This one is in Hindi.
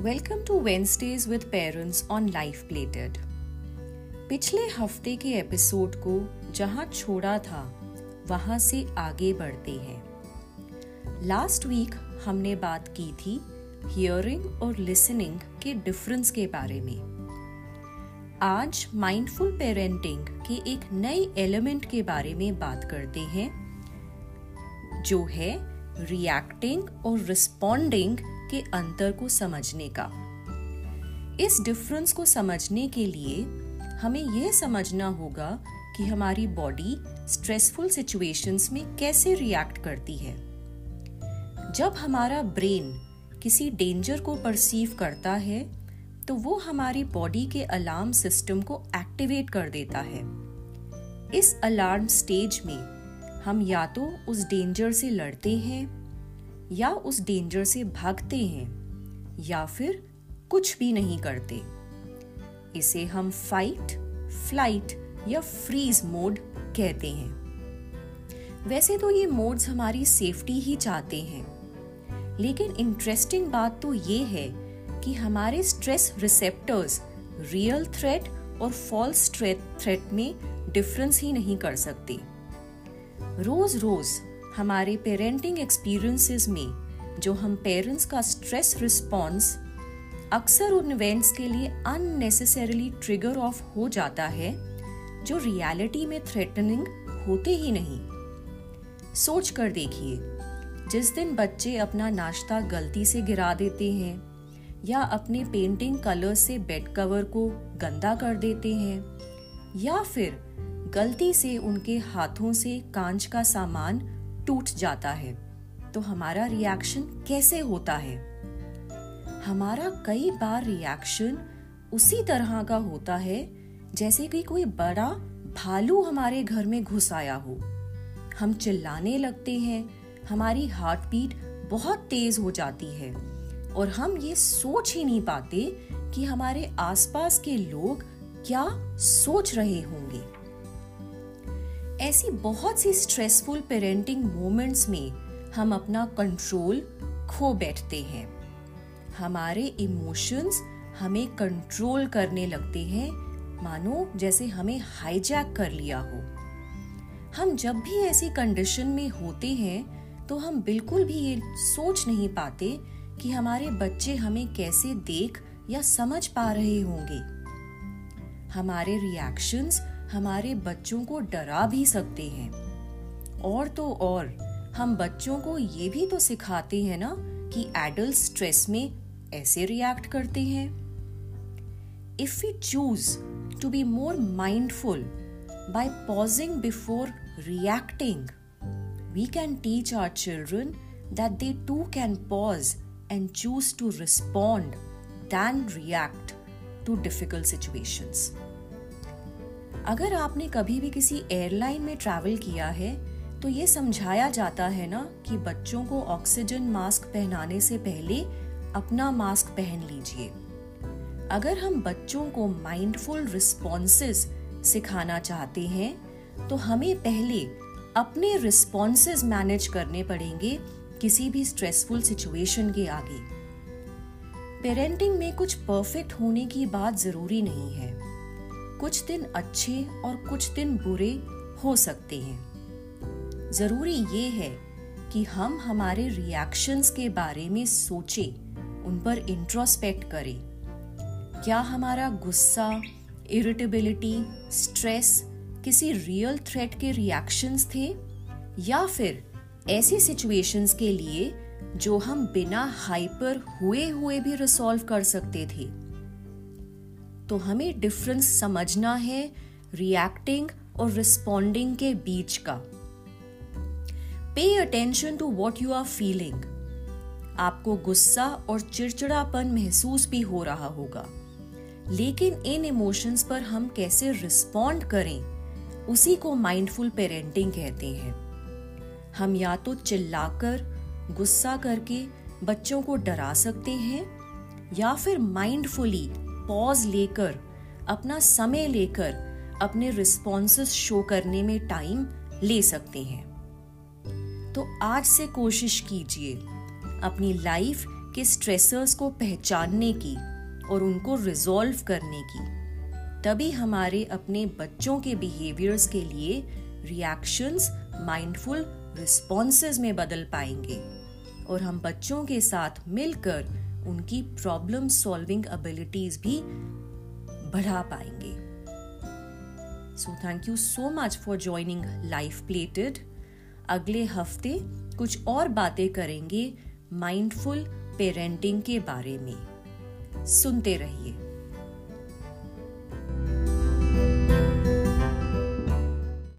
Welcome to Wednesdays with parents on life plated पिछले हफ़्ते के एपिसोड को जहाँ छोड़ा था, वहाँ से आगे बढ़ते हैं। लास्ट वीक हमने बात की थी हियरिंग और लिसनिंग के डिफरेंस के बारे में। आज माइंडफुल पेरेंटिंग के एक नए एलिमेंट के बारे में बात करते हैं, जो है रिएक्टिंग और रिस्पॉन्डिंग के अंतर को समझने का। इस डिफरेंस को समझने के लिए हमें यह समझना होगा कि हमारी बॉडी स्ट्रेसफुल सिचुएशंस में कैसे रिएक्ट करती है। जब हमारा ब्रेन किसी डेंजर को परसीव करता है तो वो हमारी बॉडी के अलार्म सिस्टम को एक्टिवेट कर देता है। इस अलार्म स्टेज में हम या तो उस डेंजर से लड़ते हैं या उस डेंजर से भागते हैं, या फिर कुछ भी नहीं करते। इसे हम फाइट फ़्लाइट या फ्रीज मोड कहते हैं। वैसे तो ये मोड्स हमारी सेफ्टी ही चाहते हैं। लेकिन इंटरेस्टिंग बात तो ये है कि हमारे स्ट्रेस रिसेप्टर्स रियल थ्रेट और फॉल्स थ्रेट में डिफरेंस ही नहीं कर सकते। रोज रोज हमारे पेरेंटिंग एक्सपीरियंसेस में, जो हम पेरेंट्स का स्ट्रेस रिस्पॉन्स अक्सर उन इवेंट्स के लिए अननेसेसरीली ट्रिगर ऑफ़ हो जाता है, जो रियलिटी में थ्रेटनिंग होते ही नहीं। सोच कर देखिए, जिस दिन बच्चे अपना नाश्ता गलती से गिरा देते हैं, या अपने पेंटिंग कलर से बेड कवर को गंदा कर देते हैं, या फिर गलती से उनके हाथों से कांच का सामान टूट जाता है तो हमारा रिएक्शन कैसे होता है? हमारा कई बार रिएक्शन उसी तरह का होता है, जैसे कि कोई बड़ा भालू हमारे घर में घुस आया हो। हम चिल्लाने लगते हैं, हमारी हार्ट बीट बहुत तेज हो जाती है, और हम ये सोच ही नहीं पाते कि हमारे आसपास के लोग क्या सोच रहे होंगे। ऐसी बहुत सी स्ट्रेसफुल पेरेंटिंग मोमेंट्स में हम अपना कंट्रोल खो बैठते हैं। हमारे इमोशंस हमें कंट्रोल करने लगते हैं, मानो जैसे हमें हाईजैक कर लिया हो। हम जब भी ऐसी कंडीशन में होते हैं तो हम बिल्कुल भी ये सोच नहीं पाते कि हमारे बच्चे हमें कैसे देख या समझ पा रहे होंगे। हमारे रिएक्शंस हमारे बच्चों को डरा भी सकते हैं। और तो और, हम बच्चों को ये भी तो सिखाते हैं ना कि एडल्ट स्ट्रेस में ऐसे रिएक्ट करते हैं। If we choose to be more mindful by pausing before reacting we can teach our children that they too can pause and choose to respond than react to difficult situations अगर आपने कभी भी किसी एयरलाइन में ट्रैवल किया है तो ये समझाया जाता है ना कि बच्चों को ऑक्सीजन मास्क पहनाने से पहले अपना मास्क पहन लीजिए। अगर हम बच्चों को माइंडफुल रिस्पॉन्सेस सिखाना चाहते हैं तो हमें पहले अपने रिस्पॉन्सेस मैनेज करने पड़ेंगे किसी भी स्ट्रेसफुल सिचुएशन के आगे। पेरेंटिंग में कुछ परफेक्ट होने की बात ज़रूरी नहीं है। कुछ दिन अच्छे और कुछ दिन बुरे हो सकते हैं। ज़रूरी ये है कि हम हमारे रिएक्शंस के बारे में सोचें, उन पर इंट्रोस्पेक्ट करें। क्या हमारा गुस्सा इरिटेबिलिटी स्ट्रेस किसी रियल थ्रेट के रिएक्शंस थे? या फिर ऐसी सिचुएशंस के लिए जो हम बिना हाइपर हुए हुए भी रिसॉल्व कर सकते थे? तो हमें डिफरेंस समझना है रिएक्टिंग और रिस्पॉन्डिंग के बीच का। Pay attention to what you are feeling आपको गुस्सा और चिड़चिड़ापन महसूस भी हो रहा होगा। लेकिन इन इमोशंस पर हम कैसे रिस्पॉन्ड करें, उसी को माइंडफुल पेरेंटिंग कहते हैं। हम या तो चिल्लाकर, गुस्सा करके बच्चों को डरा सकते हैं, या फिर माइंडफुली पॉज लेकर, अपना समय लेकर, अपने रिस्पॉन्सेस शो करने में टाइम ले सकते हैं। तो आज से कोशिश कीजिए अपनी लाइफ के स्ट्रेसर्स को पहचानने की और उनको रिजॉल्व करने की। तभी हमारे अपने बच्चों के बिहेवियर्स के लिए रिएक्शंस माइंडफुल रिस्पॉन्सेज में बदल पाएँगे और हम बच्चों के साथ मिलकर उनकी प्रॉब्लम सॉल्विंग एबिलिटीज भी बढ़ा पाएँगे। So thank you so much for joining life plated अगले हफ़्ते कुछ और बातें करेंगे माइंडफुल पेरेंटिंग के बारे में। सुनते रहिए।